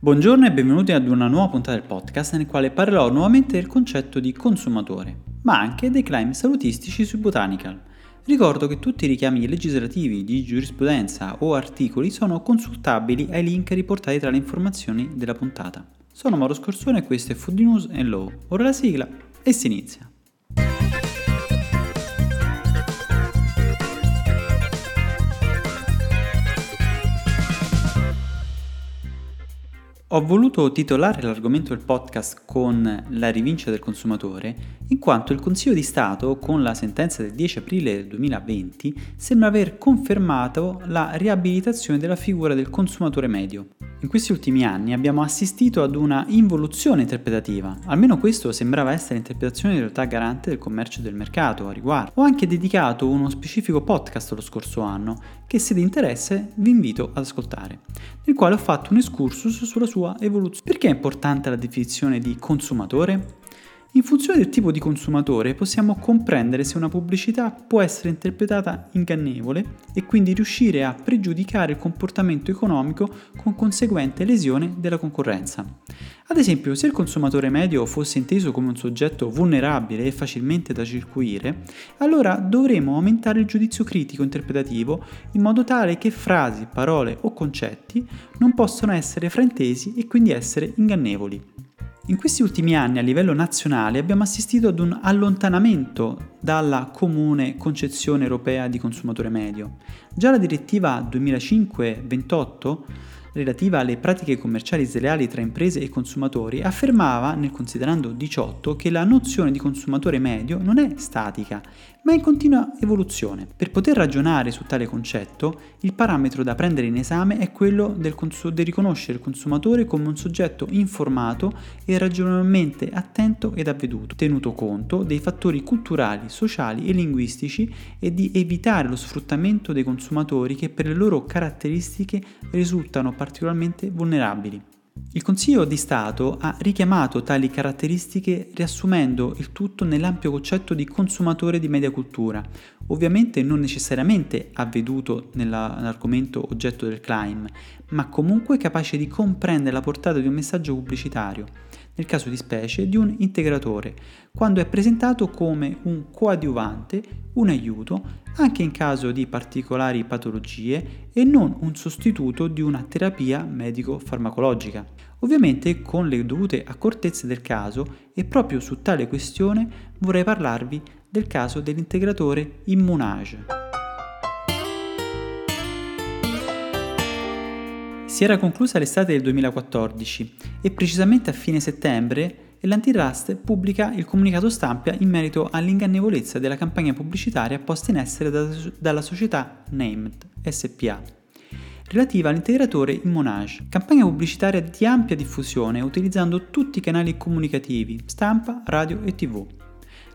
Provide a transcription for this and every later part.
Buongiorno e benvenuti ad una nuova puntata del podcast nel quale parlerò nuovamente del concetto di consumatore, ma anche dei claim salutistici sui botanical. Ricordo che tutti i richiami legislativi di giurisprudenza o articoli sono consultabili ai link riportati tra le informazioni della puntata. Sono Mauro Scorsone e questo è Food News and Law. Ora la sigla e si inizia. Ho voluto titolare l'argomento del podcast con la rivincita del consumatore, in quanto il Consiglio di Stato, con la sentenza del 10 aprile 2020, sembra aver confermato la riabilitazione della figura del consumatore medio. In questi ultimi anni abbiamo assistito ad una involuzione interpretativa, almeno questo sembrava essere l'interpretazione in realtà garante del commercio e del mercato a riguardo. Ho anche dedicato uno specifico podcast lo scorso anno che se di interesse vi invito ad ascoltare, nel quale ho fatto un excursus sulla sua evoluzione. Perché è importante la definizione di consumatore? In funzione del tipo di consumatore possiamo comprendere se una pubblicità può essere interpretata ingannevole e quindi riuscire a pregiudicare il comportamento economico con conseguente lesione della concorrenza. Ad esempio, se il consumatore medio fosse inteso come un soggetto vulnerabile e facilmente da circuire, allora dovremo aumentare il giudizio critico interpretativo in modo tale che frasi, parole o concetti non possano essere fraintesi e quindi essere ingannevoli. In questi ultimi anni a livello nazionale abbiamo assistito ad un allontanamento dalla comune concezione europea di consumatore medio. Già la direttiva 2005-28 relativa alle pratiche commerciali sleali tra imprese e consumatori affermava, nel considerando 18, che la nozione di consumatore medio non è statica, ma in continua evoluzione. Per poter ragionare su tale concetto, il parametro da prendere in esame è quello del, cons- di riconoscere il consumatore come un soggetto informato e ragionevolmente attento ed avveduto, tenuto conto dei fattori culturali, sociali e linguistici e di evitare lo sfruttamento dei consumatori che per le loro caratteristiche risultano particolarmente vulnerabili. Il Consiglio di Stato ha richiamato tali caratteristiche riassumendo il tutto nell'ampio concetto di consumatore di media cultura, ovviamente non necessariamente avveduto nell'argomento oggetto del claim, ma comunque capace di comprendere la portata di un messaggio pubblicitario, nel caso di specie di un integratore, quando è presentato come un coadiuvante, un aiuto, anche in caso di particolari patologie e non un sostituto di una terapia medico-farmacologica. Ovviamente con le dovute accortezze del caso e proprio su tale questione vorrei parlarvi del caso dell'integratore Immunage. Si era conclusa l'estate del 2014 e precisamente a fine settembre l'antitrust pubblica il comunicato stampa in merito all'ingannevolezza della campagna pubblicitaria posta in essere da, dalla società Named SPA relativa all'integratore Immonage, campagna pubblicitaria di ampia diffusione utilizzando tutti i canali comunicativi, stampa, radio e tv.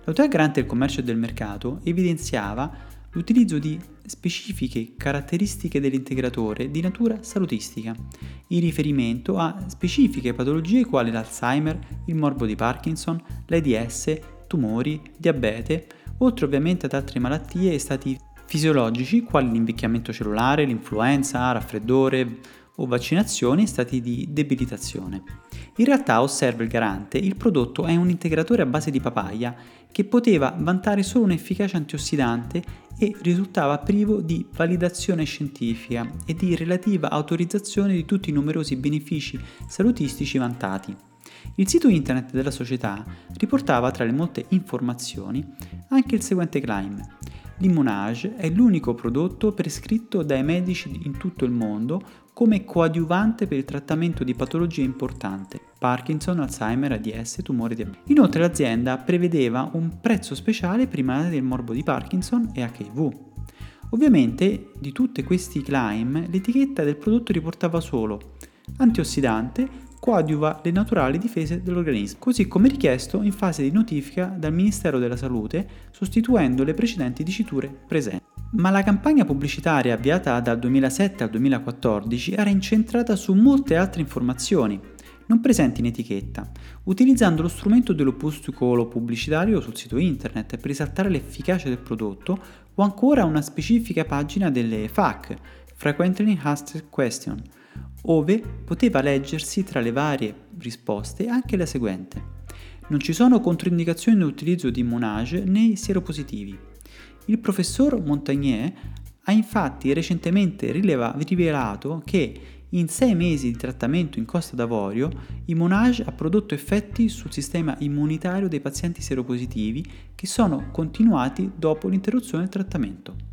L'autorità garante del commercio e del mercato evidenziava l'utilizzo di specifiche caratteristiche dell'integratore di natura salutistica, in riferimento a specifiche patologie quali l'Alzheimer, il morbo di Parkinson, l'AIDS, tumori, diabete, oltre ovviamente ad altre malattie e stati fisiologici quali l'invecchiamento cellulare, l'influenza, raffreddore o vaccinazioni e stati di debilitazione. In realtà, osserva il garante, il prodotto è un integratore a base di papaya che poteva vantare solo un'efficacia antiossidante e risultava privo di validazione scientifica e di relativa autorizzazione di tutti i numerosi benefici salutistici vantati. Il sito internet della società riportava tra le molte informazioni anche il seguente claim. L'Immunage è l'unico prodotto prescritto dai medici in tutto il mondo come coadiuvante per il trattamento di patologie importanti, Parkinson, Alzheimer, ADS, tumore diabete. Inoltre l'azienda prevedeva un prezzo speciale malati del morbo di Parkinson e HIV. Ovviamente di tutti questi claim l'etichetta del prodotto riportava solo antiossidante, coadiuva le naturali difese dell'organismo, così come richiesto in fase di notifica dal Ministero della Salute, sostituendo le precedenti diciture presenti. Ma la campagna pubblicitaria avviata dal 2007 al 2014 era incentrata su molte altre informazioni, non presenti in etichetta, utilizzando lo strumento dell'opuscolo pubblicitario sul sito internet per risaltare l'efficacia del prodotto o ancora una specifica pagina delle FAQ, Frequently Asked Question, ove poteva leggersi tra le varie risposte anche la seguente. Non ci sono controindicazioni nell'utilizzo di Monage nei sieropositivi. Il professor Montagnier ha infatti recentemente rileva- rivelato che in sei mesi di trattamento in Costa d'Avorio, Immunage ha prodotto effetti sul sistema immunitario dei pazienti seropositivi che sono continuati dopo l'interruzione del trattamento.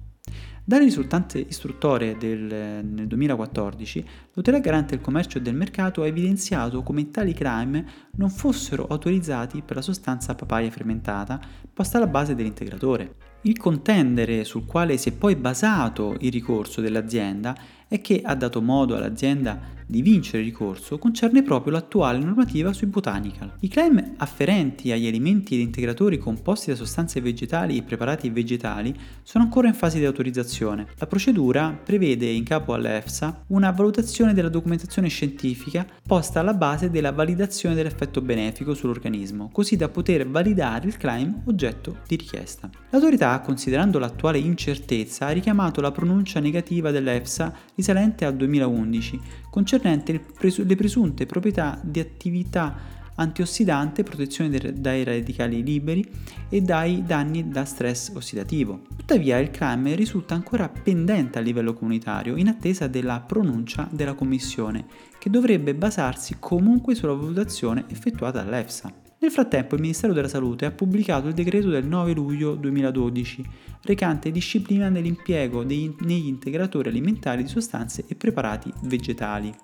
Dalle risultanze istruttorie del, nel 2014, l'Autorità Garante del Commercio e del Mercato ha evidenziato come tali crime non fossero autorizzati per la sostanza papaya fermentata posta alla base dell'integratore. Il contendere sul quale si è poi basato il ricorso dell'azienda e che ha dato modo all'azienda di vincere il ricorso concerne proprio l'attuale normativa sui botanical. I claim afferenti agli alimenti ed integratori composti da sostanze vegetali e preparati vegetali sono ancora in fase di autorizzazione. La procedura prevede in capo all'EFSA una valutazione della documentazione scientifica posta alla base della validazione dell'effetto benefico sull'organismo, così da poter validare il claim oggetto di richiesta. L'autorità, considerando l'attuale incertezza, ha richiamato la pronuncia negativa dell'EFSA risalente al 2011 concernente le presunte proprietà di attività antiossidante, protezione dai radicali liberi e dai danni da stress ossidativo. Tuttavia il CRAM risulta ancora pendente a livello comunitario in attesa della pronuncia della Commissione, che dovrebbe basarsi comunque sulla valutazione effettuata dall'EFSA. Nel frattempo il Ministero della Salute ha pubblicato il decreto del 9 luglio 2012, recante disciplina nell'impiego dei, negli integratori alimentari di sostanze e preparati vegetali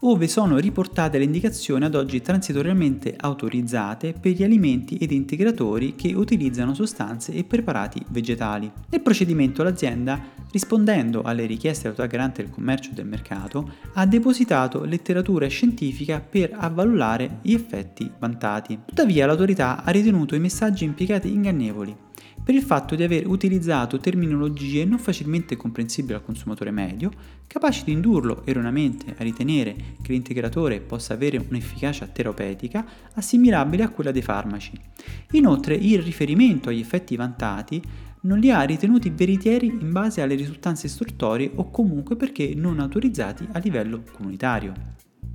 ove sono riportate le indicazioni ad oggi transitoriamente autorizzate per gli alimenti ed integratori che utilizzano sostanze e preparati vegetali. Nel procedimento l'azienda, rispondendo alle richieste dell'autorità garante del commercio e del mercato, ha depositato letteratura scientifica per avvalutare gli effetti vantati. Tuttavia l'autorità ha ritenuto i messaggi impiegati ingannevoli per il fatto di aver utilizzato terminologie non facilmente comprensibili al consumatore medio, capaci di indurlo erroneamente a ritenere che l'integratore possa avere un'efficacia terapeutica assimilabile a quella dei farmaci. Inoltre il riferimento agli effetti vantati non li ha ritenuti veritieri in base alle risultanze istruttorie o comunque perché non autorizzati a livello comunitario.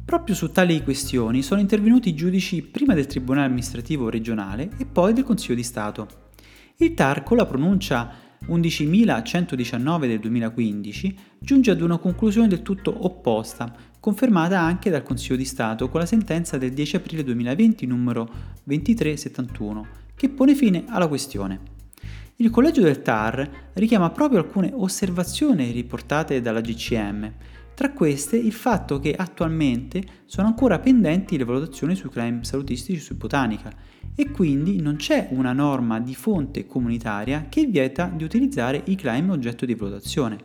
Proprio su tali questioni sono intervenuti i giudici prima del Tribunale amministrativo regionale e poi del Consiglio di Stato. Il TAR con la pronuncia 11.119 del 2015 giunge ad una conclusione del tutto opposta, confermata anche dal Consiglio di Stato con la sentenza del 10 aprile 2020 numero 2371, che pone fine alla questione. Il collegio del TAR richiama proprio alcune osservazioni riportate dalla GCM, tra queste il fatto che attualmente sono ancora pendenti le valutazioni sui crime salutistici su botanica e quindi non c'è una norma di fonte comunitaria che vieta di utilizzare i claim oggetto di valutazione.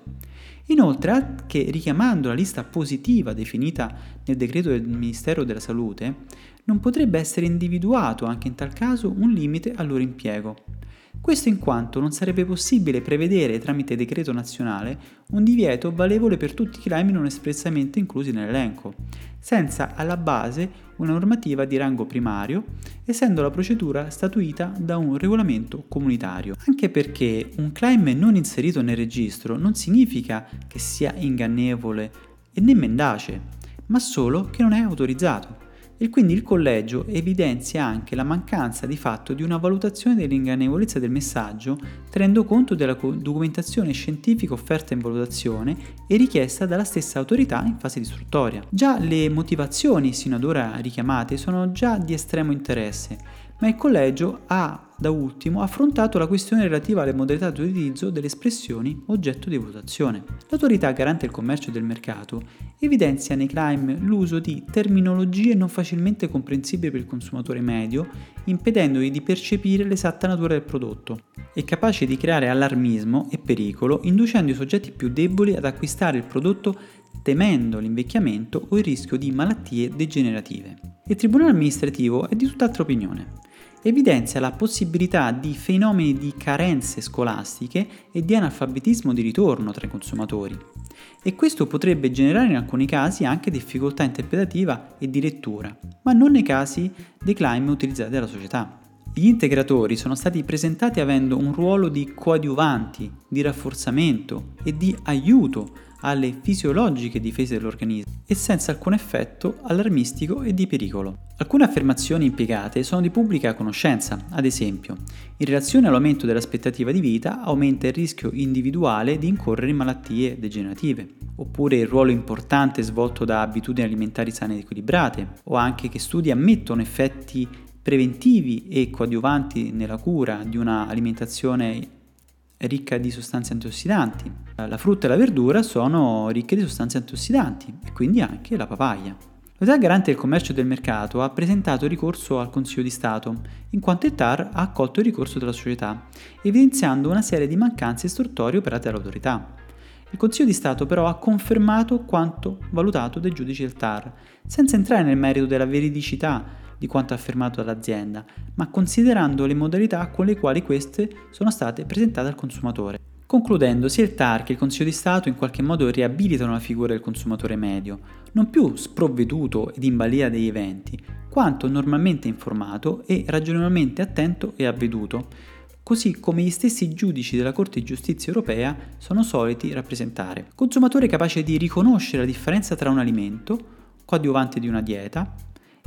Inoltre, anche richiamando la lista positiva definita nel decreto del Ministero della Salute, non potrebbe essere individuato anche in tal caso un limite al loro impiego. Questo in quanto non sarebbe possibile prevedere tramite decreto nazionale un divieto valevole per tutti i crimi non espressamente inclusi nell'elenco, senza alla base una normativa di rango primario, essendo la procedura statuita da un regolamento comunitario. Anche perché un claim non inserito nel registro non significa che sia ingannevole e né mendace, ma solo che non è autorizzato e quindi il collegio evidenzia anche la mancanza di fatto di una valutazione dell'ingannevolezza del messaggio tenendo conto della documentazione scientifica offerta in valutazione e richiesta dalla stessa autorità in fase di istruttoria. Già le motivazioni sino ad ora richiamate sono già di estremo interesse, ma il collegio ha da ultimo affrontato la questione relativa alle modalità di utilizzo delle espressioni oggetto di votazione. L'autorità garante del commercio e del mercato evidenzia nei claim l'uso di terminologie non facilmente comprensibili per il consumatore medio, impedendogli di percepire l'esatta natura del prodotto, e capace di creare allarmismo e pericolo, inducendo i soggetti più deboli ad acquistare il prodotto temendo l'invecchiamento o il rischio di malattie degenerative. Il Tribunale amministrativo è di tutt'altra opinione evidenzia la possibilità di fenomeni di carenze scolastiche e di analfabetismo di ritorno tra i consumatori. E questo potrebbe generare in alcuni casi anche difficoltà interpretativa e di lettura, ma non nei casi dei claim utilizzati dalla società. Gli integratori sono stati presentati avendo un ruolo di coadiuvanti, di rafforzamento e di aiuto alle fisiologiche difese dell'organismo e senza alcun effetto allarmistico e di pericolo. Alcune affermazioni impiegate sono di pubblica conoscenza, ad esempio, in relazione all'aumento dell'aspettativa di vita aumenta il rischio individuale di incorrere in malattie degenerative, oppure il ruolo importante svolto da abitudini alimentari sane ed equilibrate, o anche che studi ammettono effetti preventivi e coadiuvanti nella cura di una alimentazione ricca di sostanze antiossidanti. La frutta e la verdura sono ricche di sostanze antiossidanti e quindi anche la papaya. L'Autorità Garante del Commercio e del Mercato ha presentato ricorso al Consiglio di Stato, in quanto il TAR ha accolto il ricorso della società, evidenziando una serie di mancanze istruttorie operate dall'autorità. Il Consiglio di Stato però ha confermato quanto valutato dai giudici del TAR, senza entrare nel merito della veridicità di quanto affermato dall'azienda, ma considerando le modalità con le quali queste sono state presentate al consumatore. Concludendo, sia il TAR che il Consiglio di Stato in qualche modo riabilitano la figura del consumatore medio, non più sprovveduto ed in balia degli eventi, quanto normalmente informato e ragionevolmente attento e avveduto, così come gli stessi giudici della Corte di Giustizia europea sono soliti rappresentare. Consumatore capace di riconoscere la differenza tra un alimento, coadiuvante di una dieta,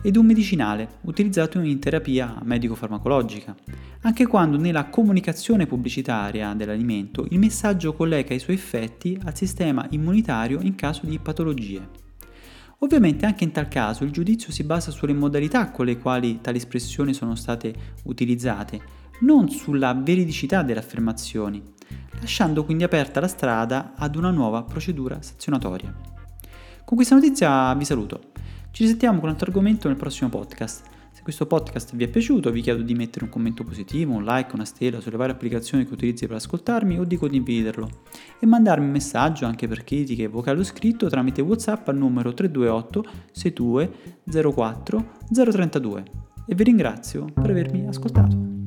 ed un medicinale utilizzato in terapia medico-farmacologica, anche quando nella comunicazione pubblicitaria dell'alimento il messaggio collega i suoi effetti al sistema immunitario in caso di patologie. Ovviamente anche in tal caso il giudizio si basa sulle modalità con le quali tali espressioni sono state utilizzate, non sulla veridicità delle affermazioni, lasciando quindi aperta la strada ad una nuova procedura sanzionatoria. Con questa notizia vi saluto. Ci risentiamo con un altro argomento nel prossimo podcast. Se questo podcast vi è piaciuto vi chiedo di mettere un commento positivo, un like, una stella sulle varie applicazioni che utilizzi per ascoltarmi o di condividerlo e mandarmi un messaggio anche per critiche vocali o scritto tramite Whatsapp al numero 328 62 04 032 e vi ringrazio per avermi ascoltato.